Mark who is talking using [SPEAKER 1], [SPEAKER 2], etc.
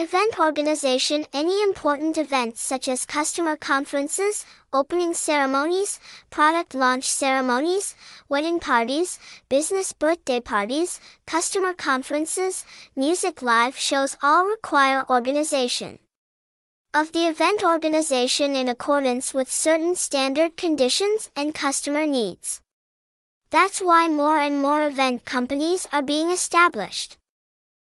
[SPEAKER 1] Event organization Any important events such as customer conferences, opening ceremonies, product launch ceremonies, wedding parties, business birthday parties, customer conferences, music live shows all require organization of the event organization in accordance with certain standard conditions and customer needs. That's why more and more event companies are being established.